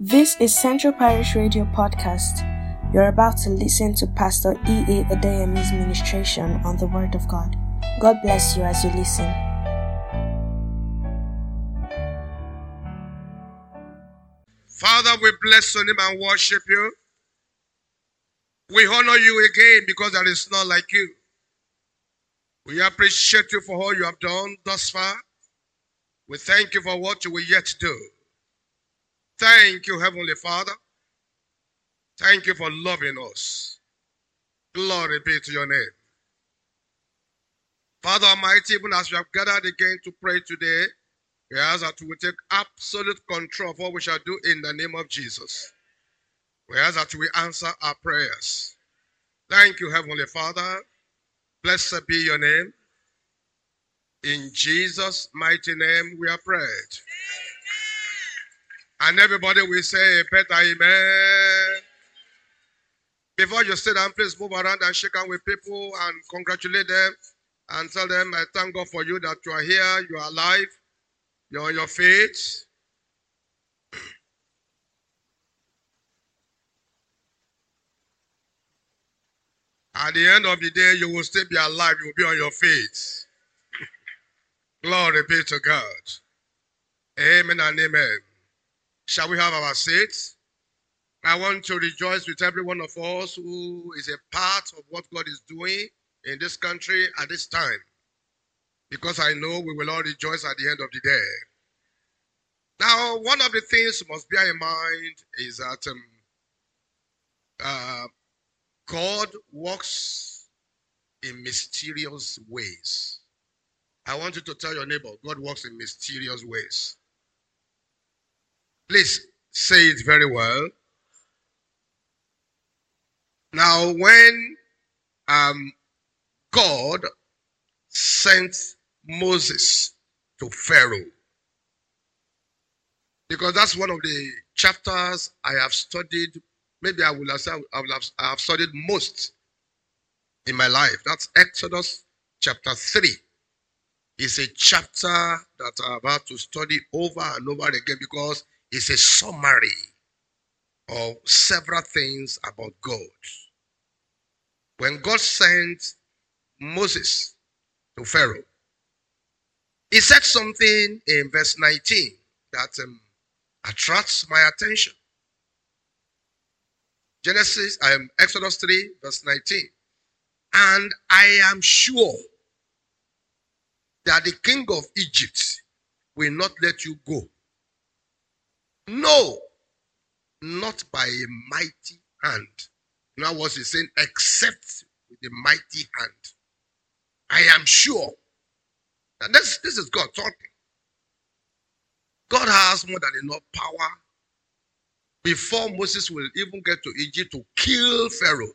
This is Central Parish Radio Podcast. You're about to listen to Pastor E.A. Adeyemi's ministration on the Word of God. God bless you as you listen. Father, we bless your name and worship you. We honor you again because there is none like you. We appreciate you for all you have done thus far. We thank you for what you will yet do. Thank you, Heavenly Father. Thank you for loving us. Glory be to your name. Father Almighty, even as we have gathered again to pray today, we ask that we take absolute control of what we shall do in the name of Jesus. We ask that we answer our prayers. Thank you, Heavenly Father. Blessed be your name. In Jesus' mighty name we are prayed. And everybody will say a better amen. Before you sit down, please move around and shake hands with people and congratulate them and tell them, I thank God for you that you are here, you are alive, you're on your feet. At the end of the day, you will still be alive, you will be on your feet. Glory be to God. Amen and amen. Shall we have our seats? I want to rejoice with every one of us who is a part of what God is doing in this country at this time. Because I know we will all rejoice at the end of the day. Now, one of the things must bear in mind is that um, uh, God works in mysterious ways. I want you to tell your neighbor, God works in mysterious ways. Please say it very well. Now, when um, God sent Moses to Pharaoh, because that's one of the chapters I have studied. Maybe I will have, I will have, I have studied most in my life. That's Exodus chapter 3. It's a chapter that I'm about to study over and over again because it's a summary of several things about God. When God sent Moses to Pharaoh, he said something in verse 19 that um, attracts my attention. Genesis, um, Exodus 3, verse 19. And I am sure that the king of Egypt will not let you go. No, not by a mighty hand. Now, what he's saying, except with a mighty hand. I am sure. that this, this is God talking. God has more than enough power before Moses will even get to Egypt to kill Pharaoh.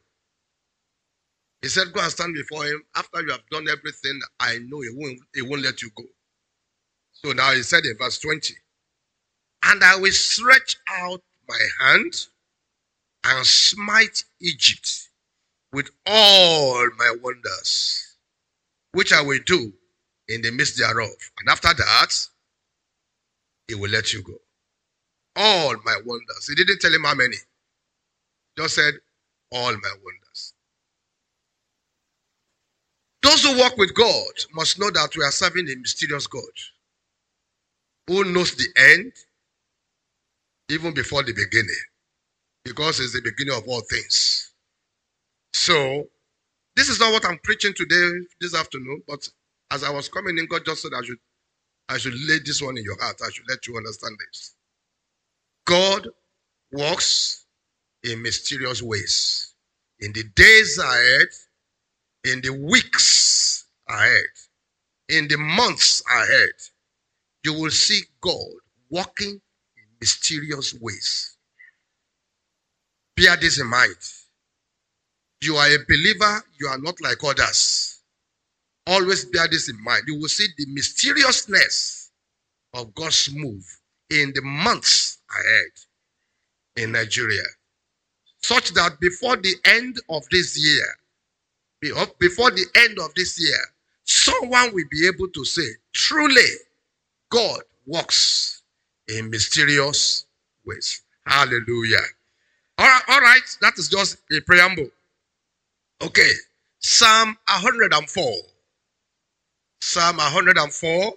He said, Go and stand before him. After you have done everything, I know he won't, he won't let you go. So now he said in verse 20, And I will stretch out my hand and smite Egypt with all my wonders, which I will do in the midst thereof. And after that, he will let you go. All my wonders. He didn't tell him how many. Just said, all my wonders. Those who walk with God must know that we are serving a mysterious God who knows the end even before the beginning because it's the beginning of all things. So, this is not what I'm preaching today, this afternoon, but as I was coming in, God just said I should, I should lay this one in your heart. I should let you understand this. God works in mysterious ways. In the days ahead, in the weeks ahead, in the months ahead, you will see God working in mysterious ways. Bear this in mind. You are a believer, you are not like others. Always bear this in mind. You will see the mysteriousness of God's move in the months ahead in Nigeria. Such that before the end of this year, oh, before the end of this year, someone will be able to say, truly, God works in mysterious ways. Hallelujah. All right, all right. That is just a preamble. Okay. Psalm 104. Psalm 104.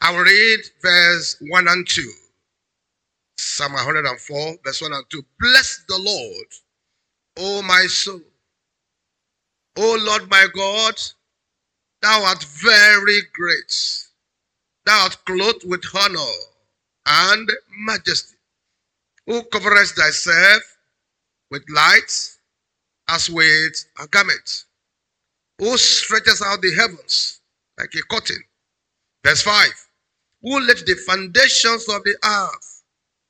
I will read verse 1 and 2. Psalm 104, verse 1 and 2. Bless the Lord, O my soul. O Lord my God, thou art very great. Thou art clothed with honor and majesty. Who coverest thyself with light as with a garment. Who stretches out the heavens like a curtain. Verse 5. Who laid the foundations of the earth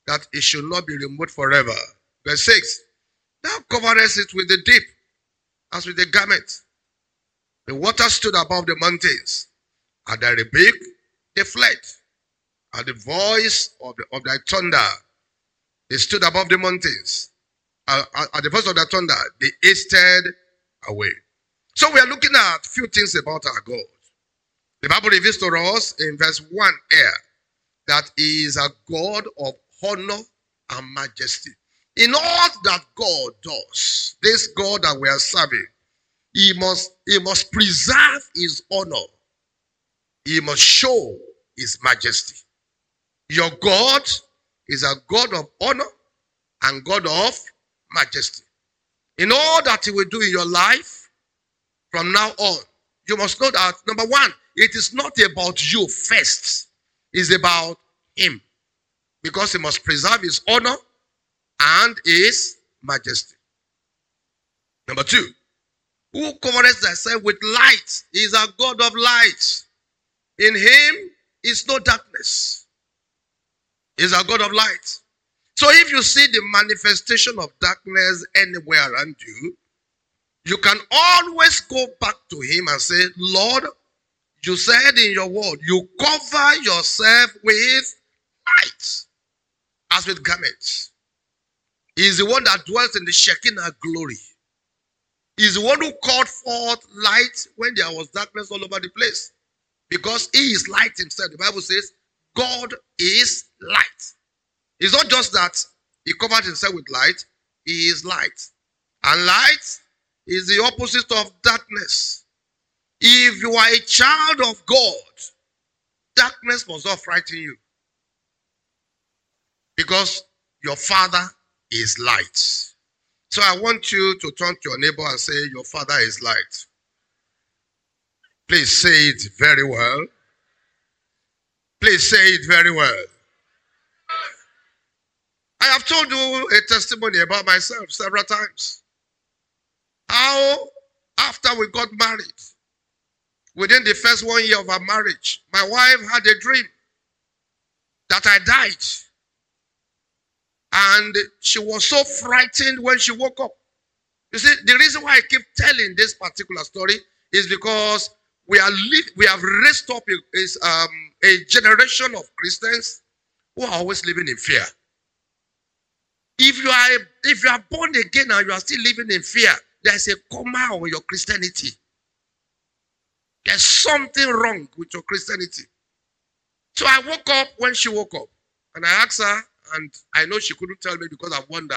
that it should not be removed forever. Verse 6. Thou coverest it with the deep as with a garment. The water stood above the mountains. At thy rebuke, they fled. At the voice of, the, of thy thunder, they stood above the mountains. Uh, at the voice of the thunder, they hasted away. So we are looking at a few things about our God. The Bible reveals to us in verse 1 here that he is a God of honor and majesty. In all that God does, this God that we are serving, he must, he must preserve his honor. He must show his majesty. Your God is a God of honor and God of majesty. In all that he will do in your life from now on, you must know that number one, it is not about you first, it's about him. Because he must preserve his honor and his majesty. Number two, who covers thyself with light is a God of light. In him is no darkness. He's a God of light. So if you see the manifestation of darkness anywhere around you, you can always go back to him and say, Lord, you said in your word, you cover yourself with light as with garments. He is the one that dwells in the Shekinah glory. He is the one who called forth light when there was darkness all over the place. Because he is light himself. The Bible says, God is light. It's not just that he covered himself with light, he is light. And light is the opposite of darkness. If you are a child of God, darkness must not frighten you. Because your father is light. So I want you to turn to your neighbor and say, Your father is light. Please say it very well. Please say it very well. I have told you a testimony about myself several times. How, after we got married, within the first one year of our marriage, my wife had a dream that I died. And she was so frightened when she woke up. You see, the reason why I keep telling this particular story is because we are we have raised up a, is, um, a generation of Christians who are always living in fear. If you are if you are born again and you are still living in fear, there's a comma on your Christianity. There's something wrong with your Christianity. So I woke up when she woke up and I asked her, and I know she couldn't tell me because I wonder.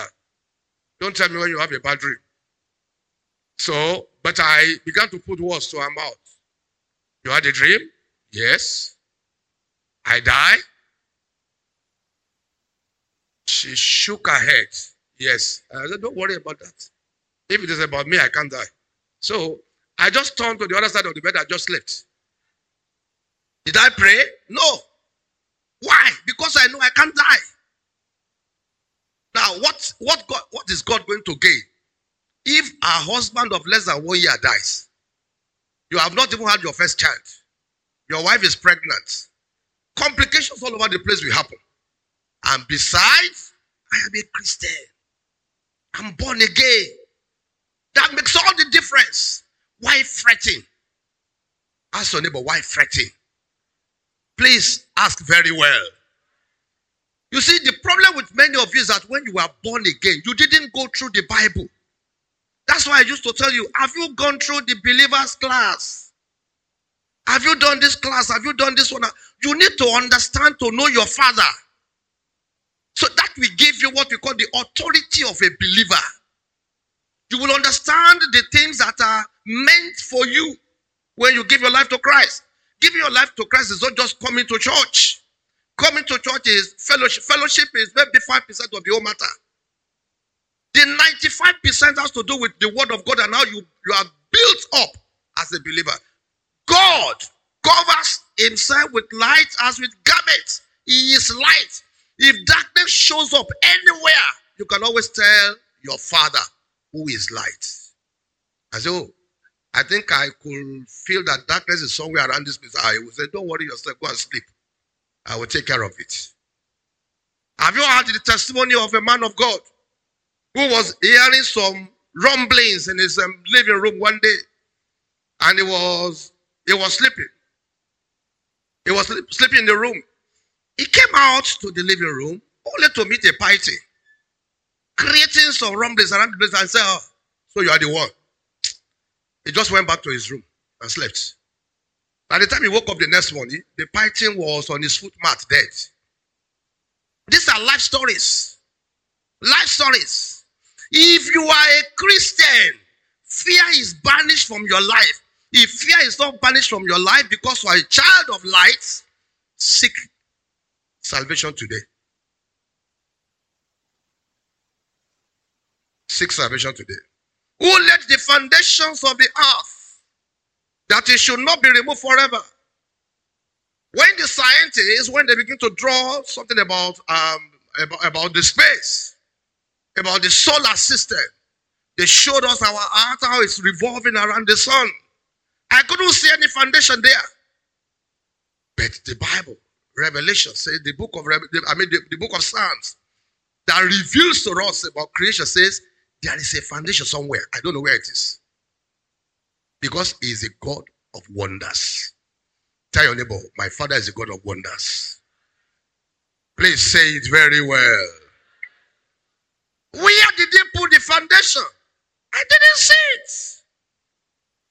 Don't tell me when you have a bad dream. So, but I began to put words to her mouth. You had a dream? Yes. I die? She shook her head. Yes. I said, Don't worry about that. If it is about me, I can't die. So I just turned to the other side of the bed. I just slept. Did I pray? No. Why? Because I know I can't die. Now, what, what, God, what is God going to gain? If a husband of less than one year dies, you have not even had your first child, your wife is pregnant, complications all over the place will happen. And besides, I am a Christian. I'm born again. That makes all the difference. Why fretting? Ask your neighbor, why fretting? Please ask very well. You see, the problem with many of you is that when you were born again, you didn't go through the Bible. That's why I used to tell you, have you gone through the believers class? Have you done this class? Have you done this one? You need to understand to know your father. So that will give you what we call the authority of a believer. You will understand the things that are meant for you when you give your life to Christ. Giving your life to Christ is not just coming to church. Coming to church is fellowship. Fellowship is maybe 5% of the whole matter. The 95% has to do with the word of God and how you, you are built up as a believer. God covers himself with light as with garments. He is light. If darkness shows up anywhere, you can always tell your father who is light. I said, oh, I think I could feel that darkness is somewhere around this place. I will say, don't worry yourself, go and sleep. I will take care of it. Have you heard the testimony of a man of God who was hearing some rumblings in his um, living room one day, and he was he was sleeping. He was sleeping in the room. He came out to the living room only to meet a party, creating some rumblings around the place and said, oh, "So you are the one." He just went back to his room and slept. By the time he woke up the next morning, the python was on his foot mat dead. These are life stories. Life stories. If you are a Christian, fear is banished from your life. If fear is not banished from your life because you are a child of light, seek salvation today. Seek salvation today. Who laid the foundations of the earth that it should not be removed forever? When the scientists, when they begin to draw something about, um, about, about the space, about the solar system, they showed us our earth, how it's revolving around the sun. I couldn't see any foundation there. But the Bible, Revelation, says the book of I mean the, the book of Psalms that reveals to us about creation says there is a foundation somewhere. I don't know where it is. Because he is a God of wonders. Tell your neighbor, my father is a God of wonders. Please say it very well. Where did they put the foundation? I didn't see it.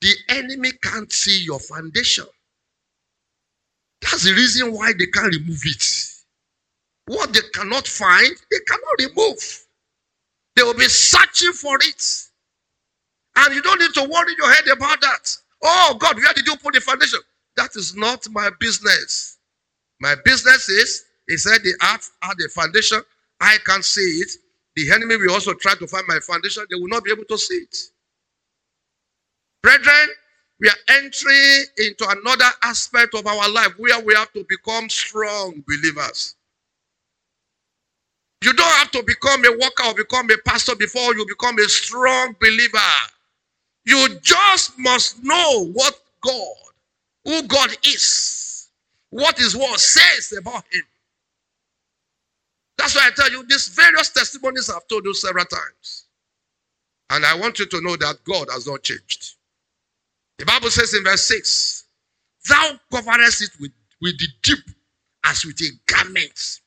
The enemy can't see your foundation. That's the reason why they can't remove it. What they cannot find, they cannot remove. They will be searching for it. And you don't need to worry your head about that. Oh God, where did you put the foundation? That is not my business. My business is, he said, the earth had a foundation. I can't see it. The enemy will also try to find my foundation. They will not be able to see it. Brethren, we are entering into another aspect of our life where we have to become strong believers. You don't have to become a worker or become a pastor before you become a strong believer. You just must know what God, who God is, what His word says about Him. That's why I tell you these various testimonies I've told you several times. And I want you to know that God has not changed. The Bible says in verse 6 Thou coverest it with, with the deep as with a garment.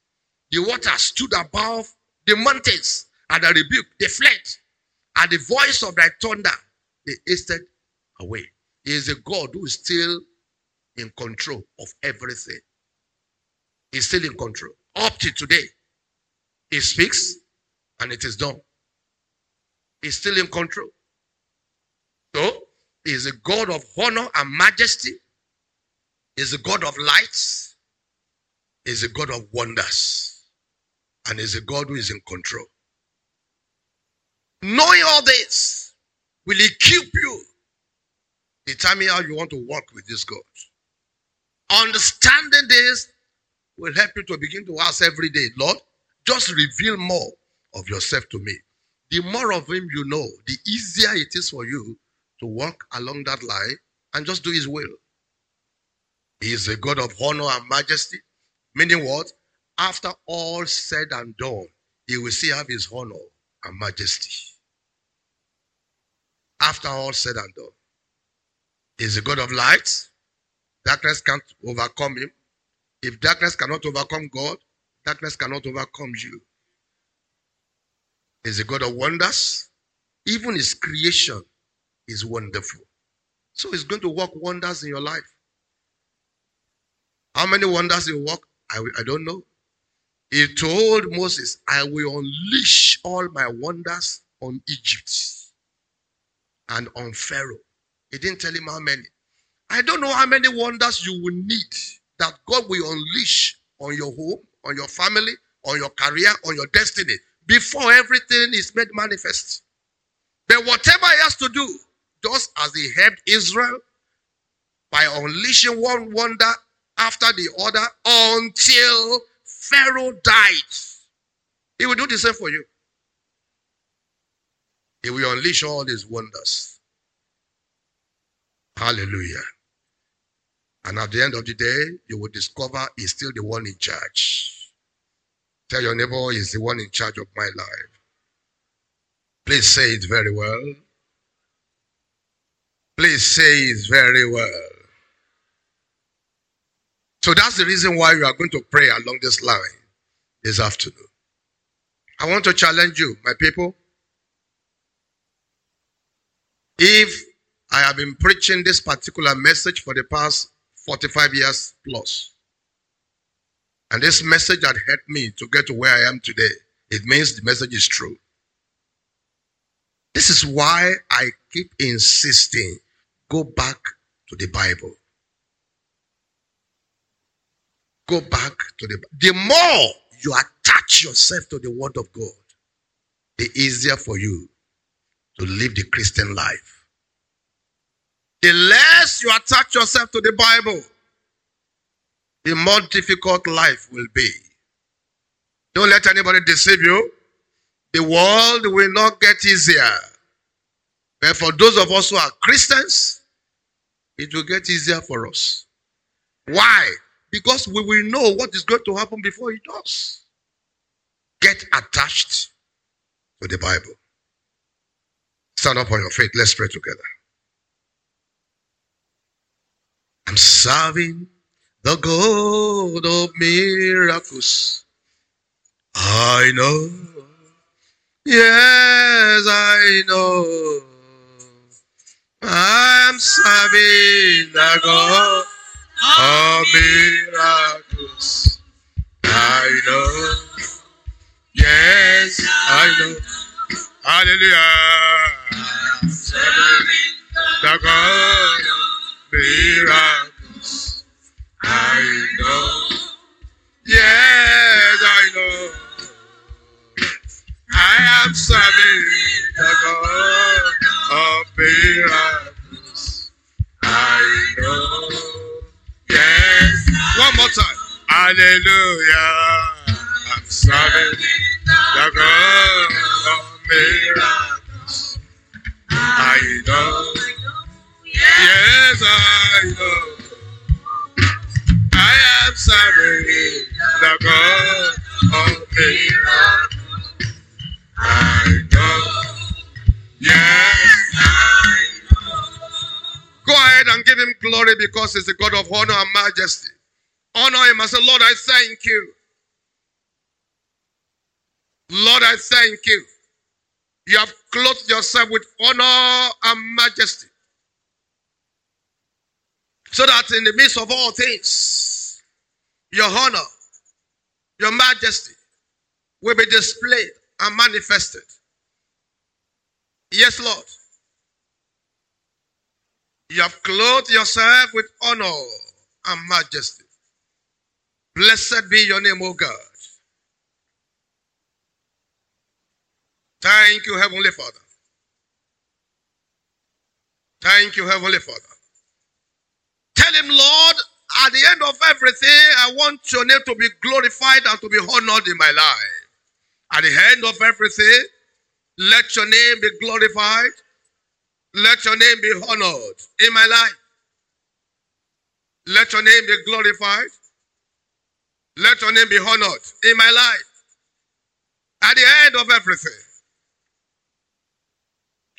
The water stood above the mountains, and the rebuke, they fled. At the voice of thy thunder, they hasted away. He is a God who is still in control of everything. He's still in control. Up to today, he speaks and it is done. He's still in control. So, he is a God of honor and majesty. He is a God of lights. He is a God of wonders and is a God who is in control. Knowing all this will equip you, determine how you want to work with this God. Understanding this will help you to begin to ask every day, Lord, just reveal more of yourself to me. The more of Him you know, the easier it is for you to walk along that line and just do His will. He is a God of honor and majesty, meaning what? after all said and done, he will still have his honor and majesty. After all said and done, he is a God of light. Darkness can't overcome him. If darkness cannot overcome God, darkness cannot overcome you. He is a God of wonders. Even his creation is wonderful. So he's going to work wonders in your life. How many wonders he will work? I, I don't know. He told Moses, I will unleash all my wonders on Egypt and on Pharaoh. He didn't tell him how many. I don't know how many wonders you will need that God will unleash on your home, on your family, on your career, on your destiny before everything is made manifest. But whatever he has to do, just as he helped Israel by unleashing one wonder after the other until Pharaoh died, he will do the same for you. He will unleash all his wonders. Hallelujah. And at the end of the day, you will discover he's still the one in charge. Tell your neighbor oh, he's the one in charge of my life. Please say it very well. Please say it very well. So that's the reason why you are going to pray along this line this afternoon. I want to challenge you, my people. If I have been preaching this particular message for the past 45 years plus, and this message had helped me to get to where I am today, it means the message is true. This is why I keep insisting go back to the Bible. Go back to the The more you attach yourself to the Word of God, the easier for you to live the Christian life. The less you attach yourself to the Bible, the more difficult life will be. Don't let anybody deceive you. The world will not get easier. But for those of us who are Christians, it will get easier for us. Why? Because we will know what is going to happen before it does. Get attached to the Bible. Stand up on your feet. Let's pray together. I'm serving the God of miracles. I know. Yes, I know. I'm serving the God of miracles. I know. Yes, I know. Hallelujah. I'm serving the God of miracles. I know. Yes, I know. I am serving the God of miracles. I know. Yes. One more time. Hallelujah. I'm serving the God of miracles. I know. Yes, I know. I am serving the God of miracles. I know. Yes, I know. Go ahead and give him glory because he's the God of honor and majesty. Honor him and say, Lord, I thank you. Lord, I thank you. You have clothed yourself with honor and majesty. So that in the midst of all things, your honor, your majesty will be displayed and manifested. Yes, Lord. You have clothed yourself with honor and majesty. Blessed be your name, O God. Thank you, Heavenly Father. Thank you, Heavenly Father. Tell him, Lord, at the end of everything, I want your name to be glorified and to be honored in my life. At the end of everything, let your name be glorified. Let your name be honored in my life. Let your name be glorified. Let your name be honored in my life. At the end of everything,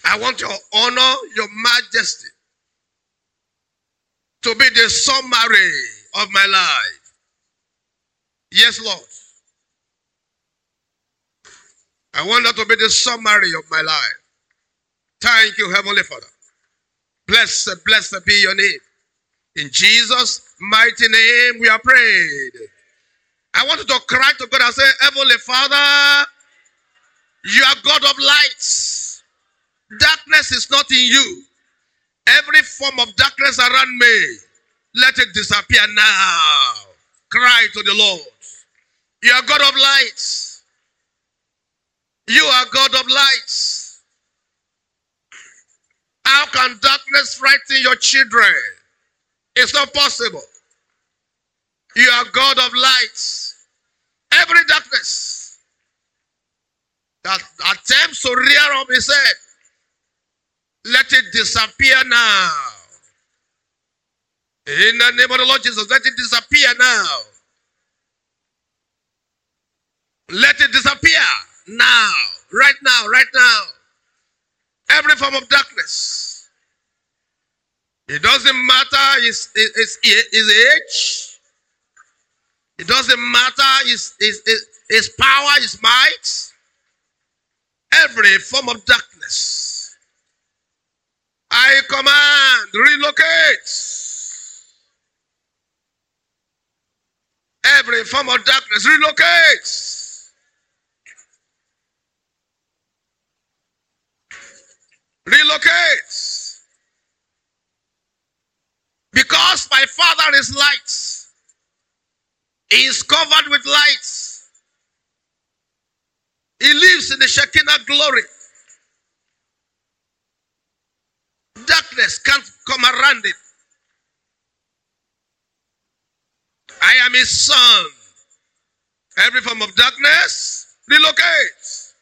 I want your honor, your majesty to be the summary of my life. Yes, Lord. I want that to be the summary of my life. Thank you, Heavenly Father. Blessed, blessed be your name. In Jesus' mighty name we are prayed. I want you to cry to God and say, Heavenly Father, you are God of lights. Darkness is not in you. Every form of darkness around me, let it disappear now. Cry to the Lord. You are God of lights. You are God of lights. How can darkness frighten your children? It's not possible. You are God of lights. Every darkness that attempts to rear up his head, let it disappear now. In the name of the Lord Jesus, let it disappear now. Let it disappear now. Right now, right now. Every form of darkness. It doesn't matter his, his, his age. It doesn't matter his, his, his power, his might. Every form of darkness. I command, relocate. Every form of darkness, relocate. Relocate. Because my Father is light. He is covered with light. He lives in the Shekinah glory. Darkness can't come around it. I am his son. Every form of darkness, relocate.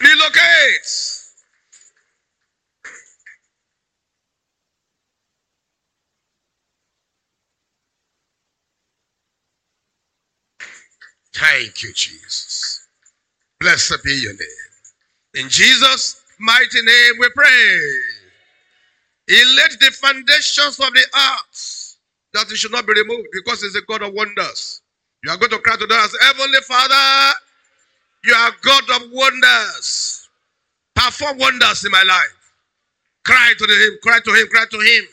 Relocate. Thank you, Jesus. Blessed be your name. In Jesus' mighty name we pray. He laid the foundations of the earth that it should not be removed because he's a God of wonders. You are going to cry to us, Heavenly Father, you are God of wonders. Perform wonders in my life. Cry to him, cry to him, cry to him.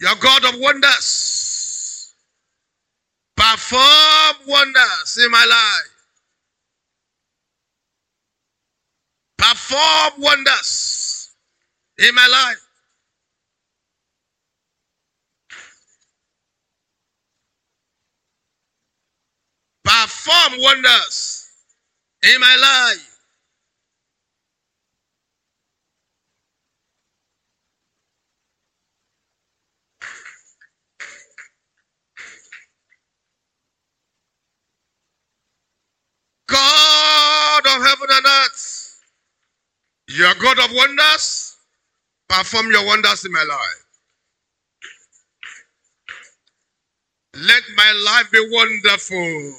You are God of wonders. Perform wonders in my life. Perform wonders in my life. Perform wonders in my life. God of heaven and earth, you are God of wonders. Perform your wonders in my life. Let my life be wonderful.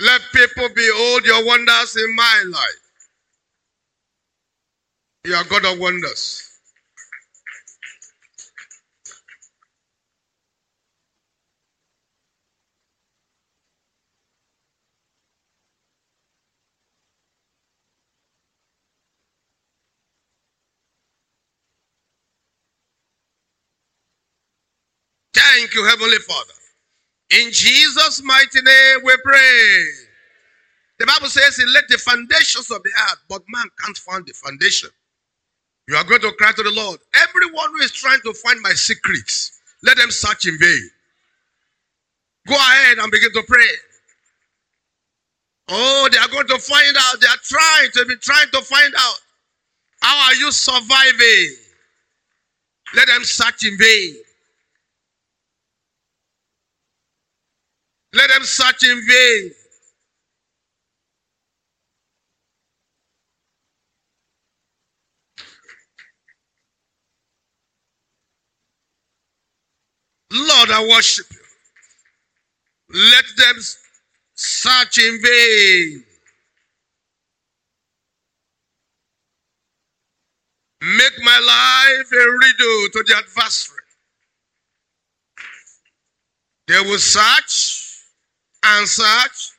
Let people behold your wonders in my life. You are God of wonders. Thank you, Heavenly Father. In Jesus' mighty name we pray. The Bible says he laid the foundations of the earth, but man can't find the foundation. You are going to cry to the Lord. Everyone who is trying to find my secrets, let them search in vain. Go ahead and begin to pray. Oh, they are going to find out. They are trying to be trying to find out. How are you surviving? Let them search in vain. Let them search in vain. Lord, I worship you. Let them search in vain. Make my life a riddle to the adversary. They will search and search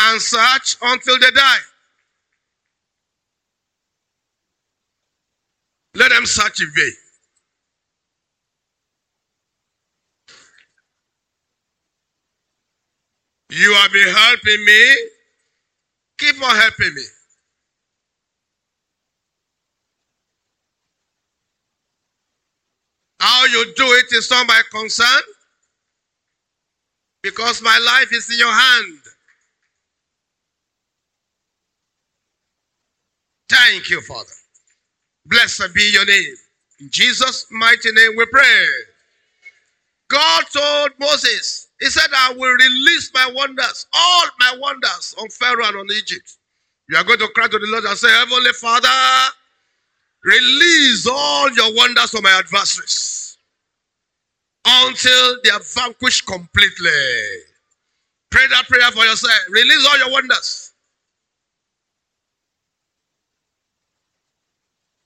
and search until they die. Let them search in vain. You have been helping me. Keep on helping me. How you do it is not my concern because my life is in your hand. Thank you, Father. Blessed be your name. In Jesus' mighty name we pray. God told Moses, He said, I will release my wonders, all my wonders on Pharaoh and on Egypt. You are going to cry to the Lord and say, Heavenly Father, release all your wonders on my adversaries until they are vanquished completely. Pray that prayer for yourself. Release all your wonders.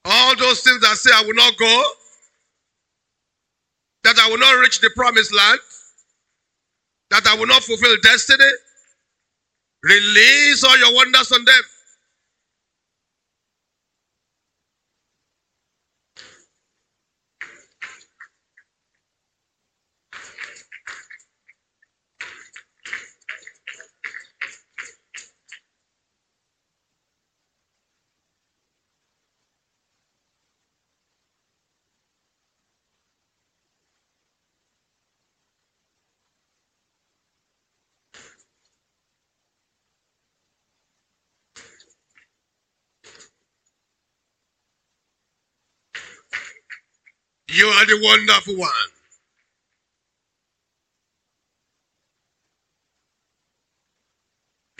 All those things that say, I will not go, that I will not reach the promised land, that I will not fulfill destiny. Release all your wonders on them. You are the wonderful one.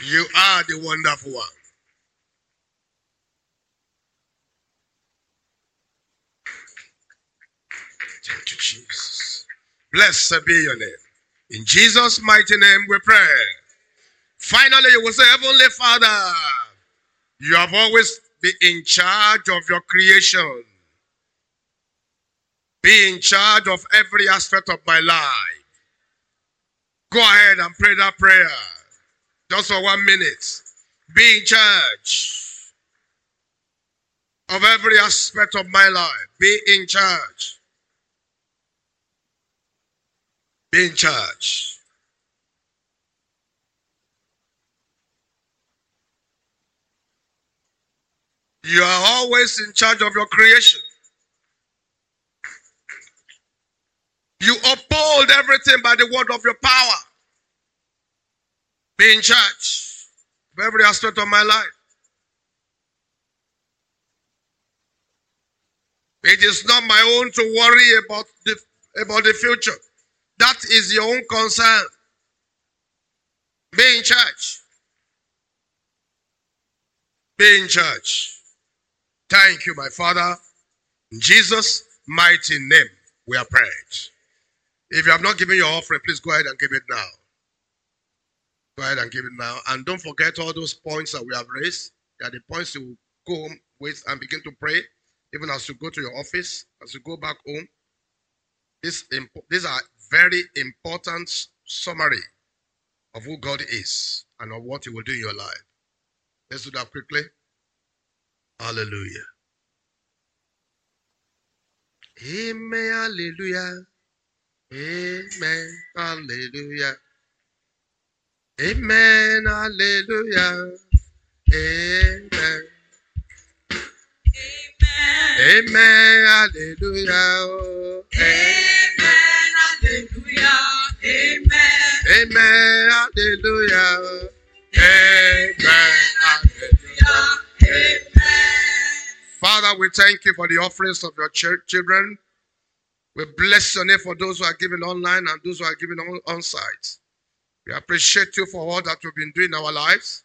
You are the wonderful one. Thank you, Jesus. Blessed be your name. In Jesus' mighty name we pray. Finally, you will say, Heavenly Father, you have always been in charge of your creation. Be in charge of every aspect of my life. Go ahead and pray that prayer. Just for one minute. Be in charge of every aspect of my life. Be in charge. Be in charge. You are always in charge of your creation. You uphold everything by the word of your power. Be in charge of every aspect of my life. It is not my own to worry about the, about the future. That is your own concern. Be in charge. Be in charge. Thank you, my Father. In Jesus' mighty name, we are prayed. If you have not given your offering, please go ahead and give it now. Go ahead and give it now. And don't forget all those points that we have raised. They are the points you will go home with and begin to pray, even as you go to your office, as you go back home. This, these are very important summary of who God is and of what He will do in your life. Let's do that quickly. Hallelujah. Amen. Hallelujah. Amen. Hallelujah. Amen. Hallelujah. Amen. Amen. Amen. Hallelujah. Amen. Hallelujah. Amen. Amen. Hallelujah. Amen. Hallelujah. Amen. Father, we thank you for the offerings of your children. We bless your name for those who are giving online and those who are giving on, on site. We appreciate you for all that you've been doing in our lives.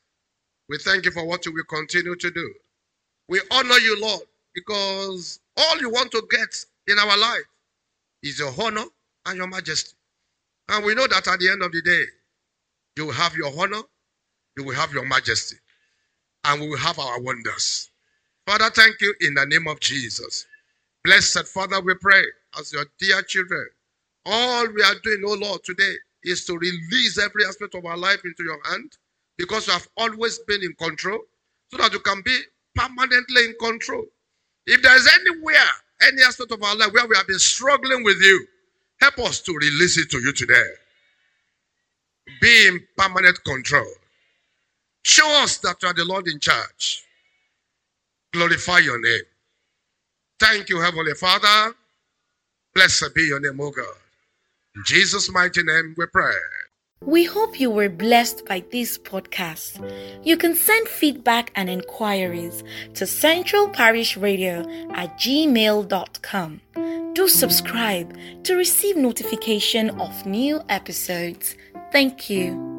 We thank you for what you will continue to do. We honor you, Lord, because all you want to get in our life is your honor and your majesty. And we know that at the end of the day, you will have your honor, you will have your majesty, and we will have our wonders. Father, thank you in the name of Jesus. Blessed Father, we pray as your dear children. All we are doing, oh Lord, today is to release every aspect of our life into your hand because you have always been in control so that you can be permanently in control. If there is anywhere, any aspect of our life where we have been struggling with you, help us to release it to you today. Be in permanent control. Show us that you are the Lord in charge. Glorify your name. Thank you, Heavenly Father. Blessed be your name, O God. In Jesus' mighty name we pray. We hope you were blessed by this podcast. You can send feedback and inquiries to Central Parish Radio at gmail.com. Do subscribe to receive notification of new episodes. Thank you.